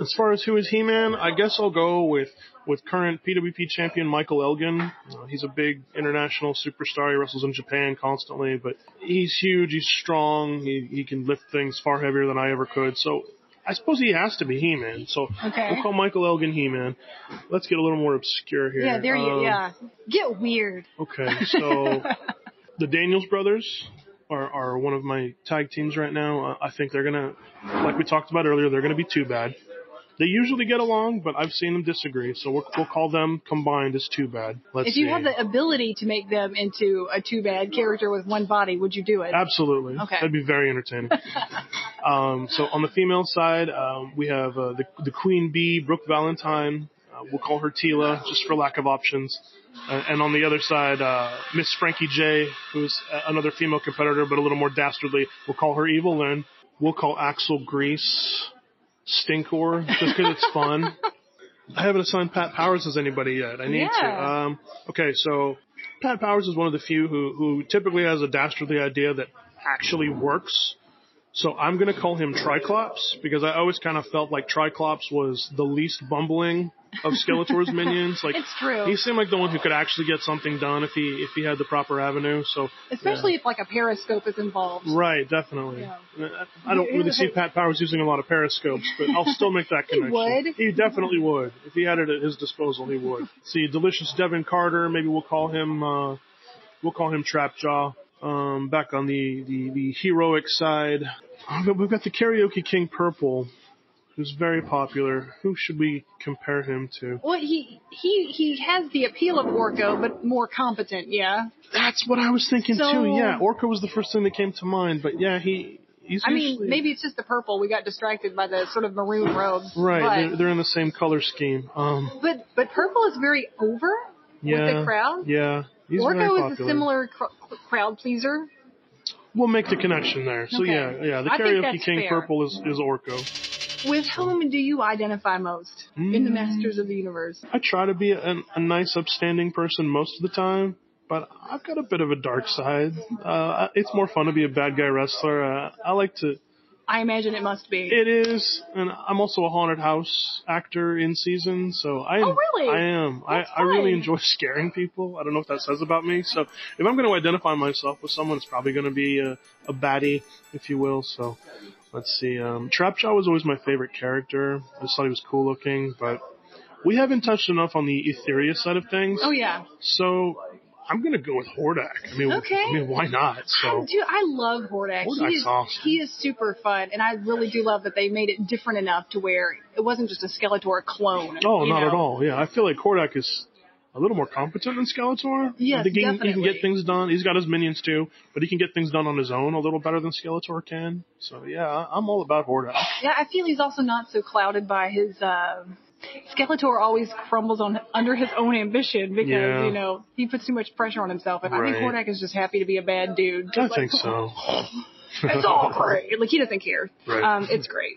As far as who is He-Man, I guess I'll go with, with current PWP champion Michael Elgin. Uh, he's a big international superstar. He wrestles in Japan constantly, but he's huge, he's strong, he, he can lift things far heavier than I ever could. So I suppose he has to be He-Man. So Okay. we'll call Michael Elgin He-Man. Let's get a little more obscure here. Yeah, there you Um, yeah. Get weird. Okay, so the Daniels brothers are, are one of my tag teams right now. Uh, I think they're gonna, like we talked about earlier, they're gonna be too bad. They usually get along, but I've seen them disagree, so we'll, we'll call them combined as too bad. Let's if you see. had the ability to make them into a too bad character with one body, would you do it? Absolutely. Okay. That'd be very entertaining. um, so on the female side, um, we have uh, the, the Queen Bee, Brooke Valentine. Uh, we'll call her Teela, just for lack of options. Uh, and on the other side, uh, Miss Frankie J, who's a- another female competitor, but a little more dastardly. We'll call her Evil Lynn. We'll call Axel Grease Stinkor, just because it's fun. I haven't assigned Pat Powers as anybody yet. I need to. Um, okay, so Pat Powers is one of the few who, who typically has a dastardly idea that actually works. So I'm going to call him Triclops because I always kind of felt like Triclops was the least bumbling of Skeletor's minions. Like It's true. he seemed like the one who could actually get something done if he if he had the proper avenue. So Especially if like a periscope is involved. right, definitely. Yeah. I don't really see Pat Powers using a lot of periscopes, but I'll still make that connection. He would. He definitely would. If he had it at his disposal, he would. See, delicious Devin Carter. Maybe we'll call him. Uh, we'll call him Trapjaw. Um, back on the, the, the heroic side, Oh, we've got the Karaoke King Purple, who's very popular. Who should we compare him to? Well, he he he has the appeal of Orko, but more competent. Yeah. That's what I was thinking So- too. Yeah, Orko was the first thing that came to mind, but yeah, he he's I usually mean, maybe it's just the purple. We got distracted by the sort of maroon robes. right. But, They're, they're in the same color scheme. Um, but but purple is very over yeah, with the crowd. Yeah, he's Orko is a similar cr- crowd pleaser. We'll make the connection there. So Okay. yeah, yeah, the Karaoke King fair. Purple is is Orko. With whom do you identify most in Mm. the Masters of the Universe? I try to be a, a nice, upstanding person most of the time, but I've got a bit of a dark side. Uh, it's more fun to be a bad guy wrestler. Uh, I like to. I imagine it must be. It is, and I'm also a haunted house actor in season, so I am. Oh, really? I am. I, I really enjoy scaring people. I don't know what that says about me. So if I'm going to identify myself with someone, it's probably going to be a, a baddie, if you will. So let's see. Um, Trapjaw was always my favorite character. I just thought he was cool looking, but we haven't touched enough on the Etheria side of things. Oh yeah. So I'm going to go with Hordak. I mean, Okay. I mean, why not? So Dude, I love Hordak. Hordak's he is, awesome. He is super fun, and I really do love that they made it different enough to where it wasn't just a Skeletor clone. Oh, not know? at all. Yeah, I feel like Hordak is a little more competent than Skeletor. Yes, I think he, can- he can get things done. He's got his minions too, but he can get things done on his own a little better than Skeletor can. So yeah, I'm all about Hordak. Yeah, I feel he's also not so clouded by his. Uh, Skeletor always crumbles on under his own ambition because Yeah. you know he puts too much pressure on himself, and I think Right. Hordak is just happy to be a bad dude. I like, think so. It's all great. Like he doesn't care. Right. Um, it's great.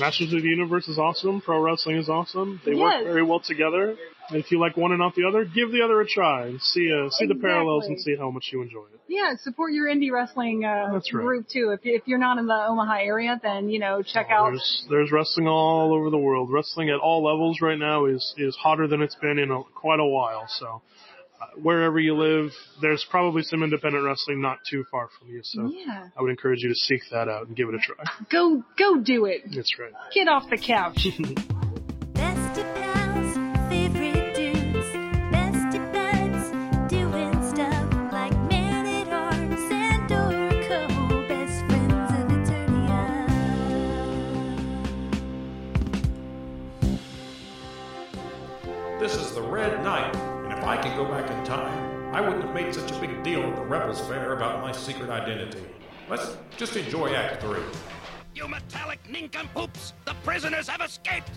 Masters of the Universe is awesome. Pro wrestling is awesome. They work very well together. And if you like one and not the other, give the other a try and see uh, see the parallels and see how much you enjoy it. Yeah, support your indie wrestling uh, right. group too. If if you're not in the Omaha area, then you know check out. There's there's wrestling all over the world. Wrestling at all levels right now is is hotter than it's been in a, quite a while. So Uh, wherever you live, there's probably some independent wrestling not too far from you. So Yeah. I would encourage you to seek that out and give it a try. Go go do it. That's right. Get off the couch. go back in time, I wouldn't have made such a big deal at the Rebels Fair about my secret identity. Let's just enjoy Act 3. You metallic nincompoops! The prisoners have escaped!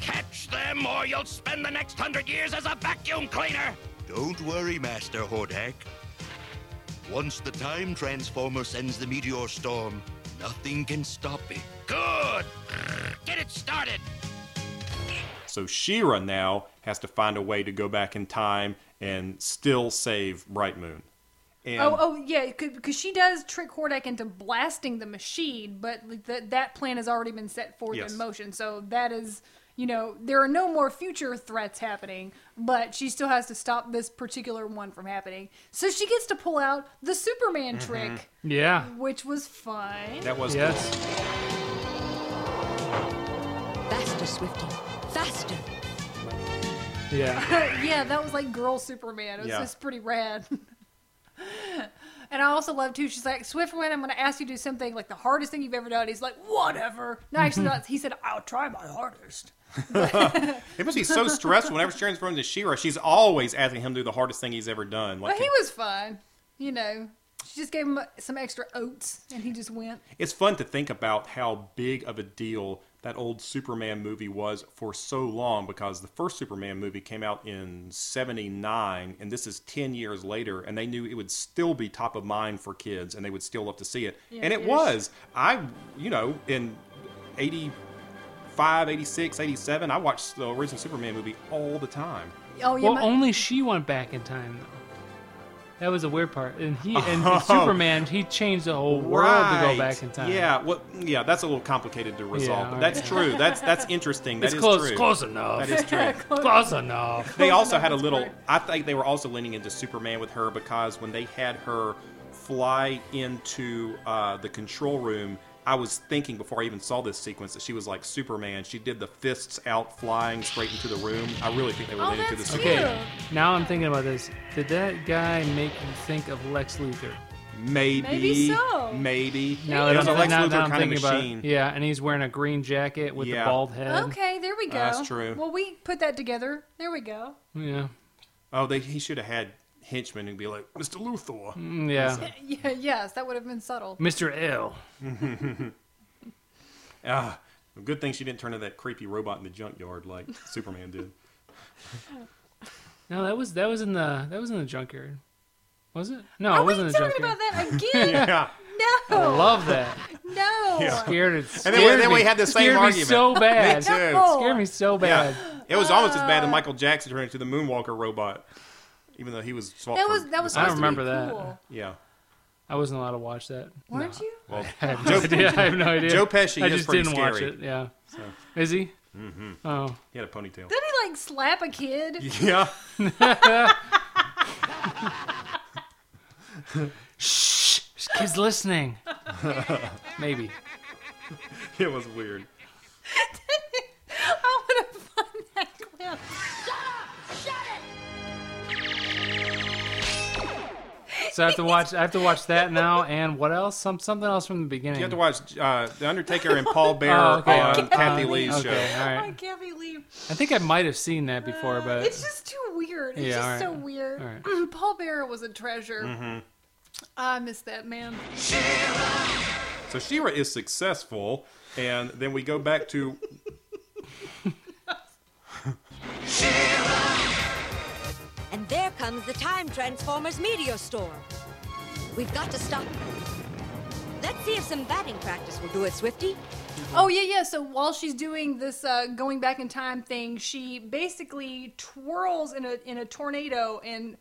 Catch them, or you'll spend the next hundred years as a vacuum cleaner! Don't worry, Master Hordak. Once the time transformer sends the meteor storm, nothing can stop it. Good! Get it started! So She-Ra now has to find a way to go back in time and still save Bright Moon. And Oh, oh yeah, because she does trick Hordak into blasting the machine, but like, that that plan has already been set forth Yes. in motion. So that is, you know, there are no more future threats happening, but she still has to stop this particular one from happening. So she gets to pull out the Superman Mm-hmm. trick, Yeah. which was fun. that was Yes. Faster, Swifty. Faster. Yeah. yeah, that was like girl Superman. It was Yeah. just pretty rad. and I also love too. She's like, Swiftwind, I'm going to ask you to do something like the hardest thing you've ever done. He's like, whatever. No, actually, mm-hmm. not. He said, I'll try my hardest. It must be so stressful whenever she transforms into She-Ra. She's always asking him to do the hardest thing he's ever done. But Like he was fun. You know, she just gave him uh, some extra oats, and he just went. it's fun to think about how big of a deal that old Superman movie was for so long because the first Superman movie came out in 79 and this is 10 years later and they knew it would still be top of mind for kids and they would still love to see it. Yeah, and it ish. was. I, you know, in 85, 86, 87, I watched the original Superman movie all the time. Oh, yeah. Well, my- only she went back in time though. That was a weird part. And he and Oh. Superman, he changed the whole world to go back in time. Yeah, well, yeah, that's a little complicated to resolve, Yeah, but that's right. true. That's that's interesting. That It's is close- true. close enough. That is true. Close enough. They also had a little. I think they were also leaning into Superman with her because when they had her fly into uh, the control room, I was thinking before I even saw this sequence that she was like Superman. She did the fists out flying straight into the room. I really think they were Oh, leaning to the that's Superman. Okay, now I'm thinking about this. Did that guy make you think of Lex Luthor? Maybe. Maybe so. Maybe. Now it that was a I'm, Lex now that Luthor I'm kind of thinking about it, machine. yeah, and he's wearing a green jacket with Yeah. the bald head. okay, there we go. That's true. Well, we put that together. There we go. Yeah, Oh, they, he should have had henchmen and be like, Mr. Luthor. Mm, yeah. Yeah, yes, that would have been subtle. Mr. L. Ah, good thing she didn't turn into that creepy robot in the junkyard like Superman did. No, that was that was in the that was in the junkyard. Was it? No, Are it wasn't in the talking junkyard. about that again? Yeah. No. I love that. No. Scared it. And then we- then we had the same scared me so bad. Me too. No. Scared me so bad. Yeah. It was almost as bad as Michael Jackson turning into the Moonwalker robot, even though he was. small. That was that was. the I supposed to be remember that. cool. Yeah. I wasn't allowed to watch that. Weren't you? Well, I have Joe, no idea. I have no idea. Joe Pesci I just pretty didn't watch it. Yeah. Is he? Mm-hmm. Oh. he had a ponytail. Did he like slap a kid? Yeah. Shh. Kid's listening. Maybe. it was weird. I want to find that clip. So I have to watch. I have to watch that now, and what else? Some something else from the beginning. You have to watch uh, The Undertaker and Paul Bear Oh, okay. on Uh, Kathie uh, Lee's okay, show. all I right. can't I think I might have seen that before, but it's just too weird. It's Yeah, just all right. so weird. All right. Paul Bearer was a treasure. Mm-hmm. I miss that man. So She-Ra is successful, and then we go back to And there comes the Time Transformers Meteor Storm. We've got to stop it. Let's see if some batting practice will do it, Swifty. Oh yeah, yeah. So while she's doing this uh, going back in time thing, she basically twirls in a in a tornado and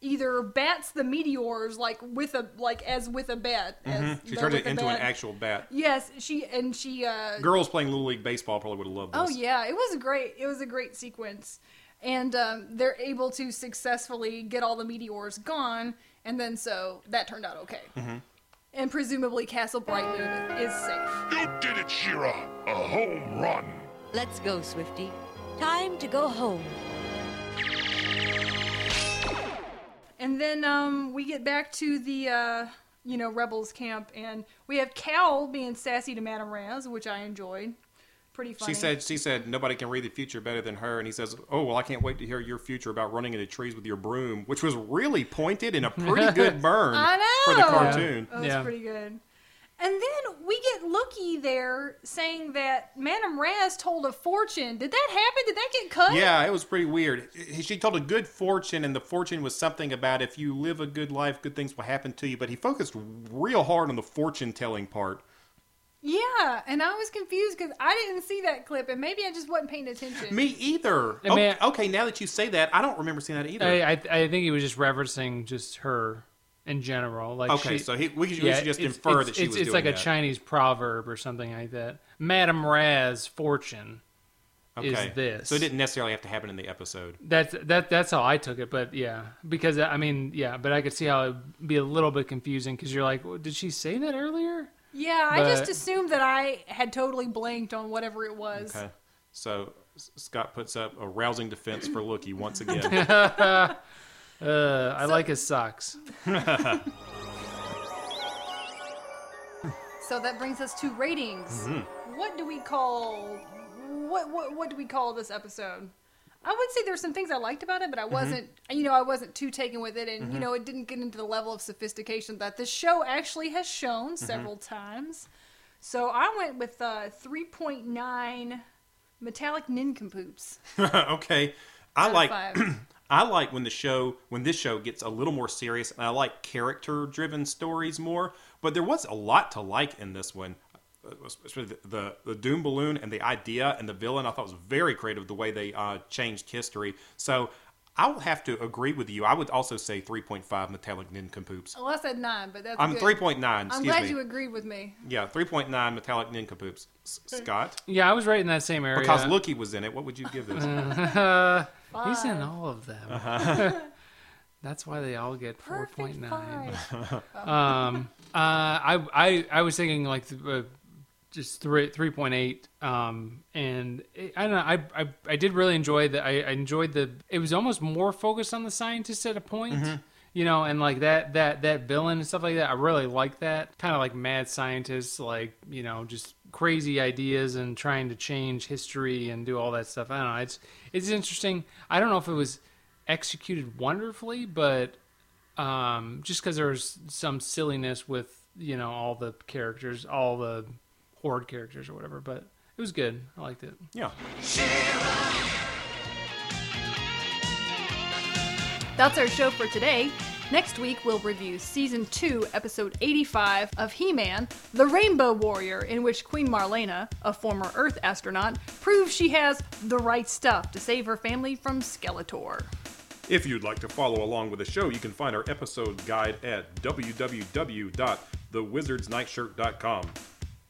either bats the meteors like with a like as with a bat. as Mhm. She though turned it a into an actual bat. Yes, she and she. Uh, Girls playing Little League Baseball probably would have loved this. Oh yeah, it was great. It was a great sequence, and um, they're able to successfully get all the meteors gone, and then so that turned out okay. Mhm. And presumably Castle Brightmoon is safe. You did it, She-Ra! A home run! Let's go, Swifty. Time to go home. And then um, we get back to the uh, you know rebels camp, and we have Kowl being sassy to Madame Raz, which I enjoyed. Pretty funny. She said, "She said nobody can read the future better than her." And he says, "Oh well, I can't wait to hear your future about running into trees with your broom," which was really pointed and a pretty good burn I know for the cartoon. That was pretty good. And then we get Loo-Kee there saying that Madame Raz told a fortune. Did that happen? Did that get cut? Yeah, it was pretty weird. She told a good fortune, and the fortune was something about if you live a good life, good things will happen to you. But he focused real hard on the fortune telling part. Yeah, and I was confused because I didn't see that clip, and maybe I just wasn't paying attention. Me either. I mean- Oh, okay, now that you say that, I don't remember seeing that either. I, I I think he was just referencing just her in general. Like Okay, she- so he- we should- we should just infer it's, that she it's, was It's doing like that. a Chinese proverb or something like that. Madam Raz fortune okay. is this. So it didn't necessarily have to happen in the episode. That's that. That's how I took it. But yeah, because I mean, yeah, but I could see how it'd be a little bit confusing because you're like, well, did she say that earlier? Yeah, I just assumed that I had totally blanked on whatever it was. Okay. So Scott puts up a rousing defense for Loo-Kee once again. uh, I like his socks. So that brings us to ratings. Mhm. What do we call what what what do we call this episode? I would say there's some things I liked about it, but I wasn't you know, I wasn't too taken with it and you Mhm. know, it didn't get into the level of sophistication that this show actually has shown several times. So I went with uh 3.9 metallic nincompoops. okay. I like. I like when the show when this show gets a little more serious and I like character driven stories more, but there was a lot to like in this one. Especially the, the the doom balloon and the idea and the villain, I thought was very creative the way they uh, changed history. So I will have to agree with you. I would also say 3.5 metallic nincompoops. Well, I said 9, but that's I'm good. 3.9, I'm excuse glad me. you agreed with me. Yeah, 3.9 metallic nincompoops. S- Scott? Yeah, I was right in that same area. Because Loo-Kee was in it, what would you give this? Uh, he's in all of them. Uh-huh. That's why they all get four point nine. um, uh, I I I was thinking like th- uh, just three three point eight. Um, and it, I don't know. I, I I did really enjoy the. I, I enjoyed the. It was almost more focused on the scientist at a point. Mhm. You know, and like that that that villain and stuff like that. I really like that kind of like mad scientists, like you know, just crazy ideas and trying to change history and do all that stuff. I don't know. It's it's interesting. I don't know if it was executed wonderfully, but um, just because there was some silliness with you know all the characters, all the horde characters or whatever, but it was good. I liked it. Yeah. That's our show for today. Next week, we'll review Season 2, Episode 85 of He Man, The Rainbow Warrior, in which Queen Marlena, a former Earth astronaut, proves she has the right stuff to save her family from Skeletor. If you'd like to follow along with the show, you can find our episode guide at www.thewizardsnightshirt.com.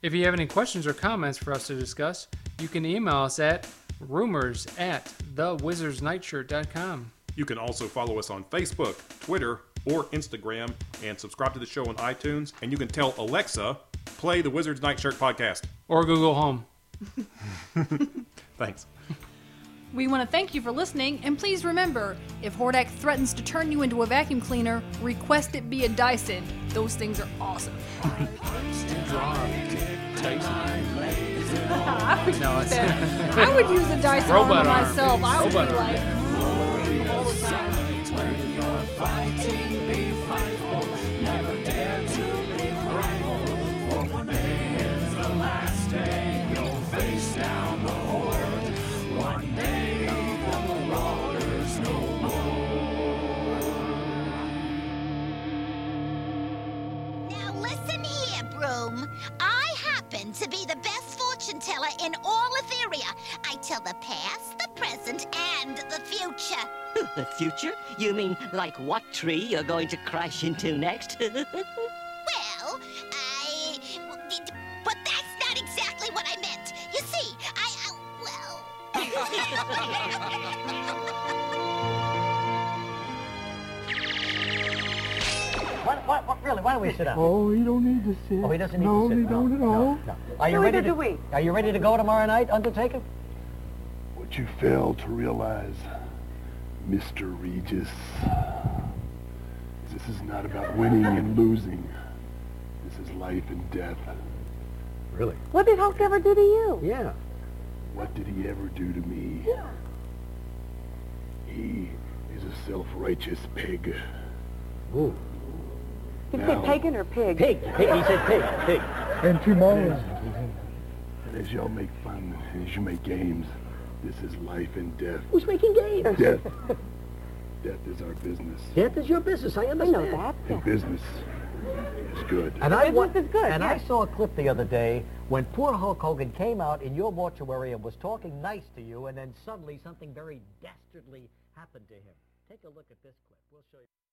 If you have any questions or comments for us to discuss, you can email us at rumors at thewizardsnightshirt.com. You can also follow us on Facebook, Twitter, or Instagram, and subscribe to the show on iTunes. And you can tell Alexa, play the Wizards Nightshirt podcast. Or Google Home. Thanks. We want to thank you for listening, and please remember if Hordak threatens to turn you into a vacuum cleaner, request it be a Dyson. Those things are awesome. I would No, use it's- that. I would use a Dyson Robot arm arm. myself. I would Robot be arm. like all the time. Now listen here, tell the past, the present, and the future. The future? You mean like what tree you're going to crash into next? Well, I. But that's not exactly what I meant. You see, I. Well. What, what, what, really, why don't we sit down? Oh, you don't need to sit. Oh, he doesn't need no, to sit. he don't at all. no. Are you ready Neither to, do we. Are you ready to go tomorrow night, Undertaker? What you fail to realize, Mr. Regis, this is not about winning and losing. This is life and death. Really? What did Hulk ever do to you? Yeah. What did he ever do to me? Yeah. He is a self-righteous pig. Ooh. You Now- said pagan or pig? Pig. Pig. He said pig. Pig. And tomorrow. And as y'all make fun, as you make games, this is life and death. Who's making games? Death. Death is our business. Death is your business. I understand. that. And business is good. And I wa- Business is good, And I saw a clip the other day when poor Hulk Hogan came out in your mortuary and was talking nice to you, and then suddenly something very dastardly happened to him. Take a look at this clip. We'll show you.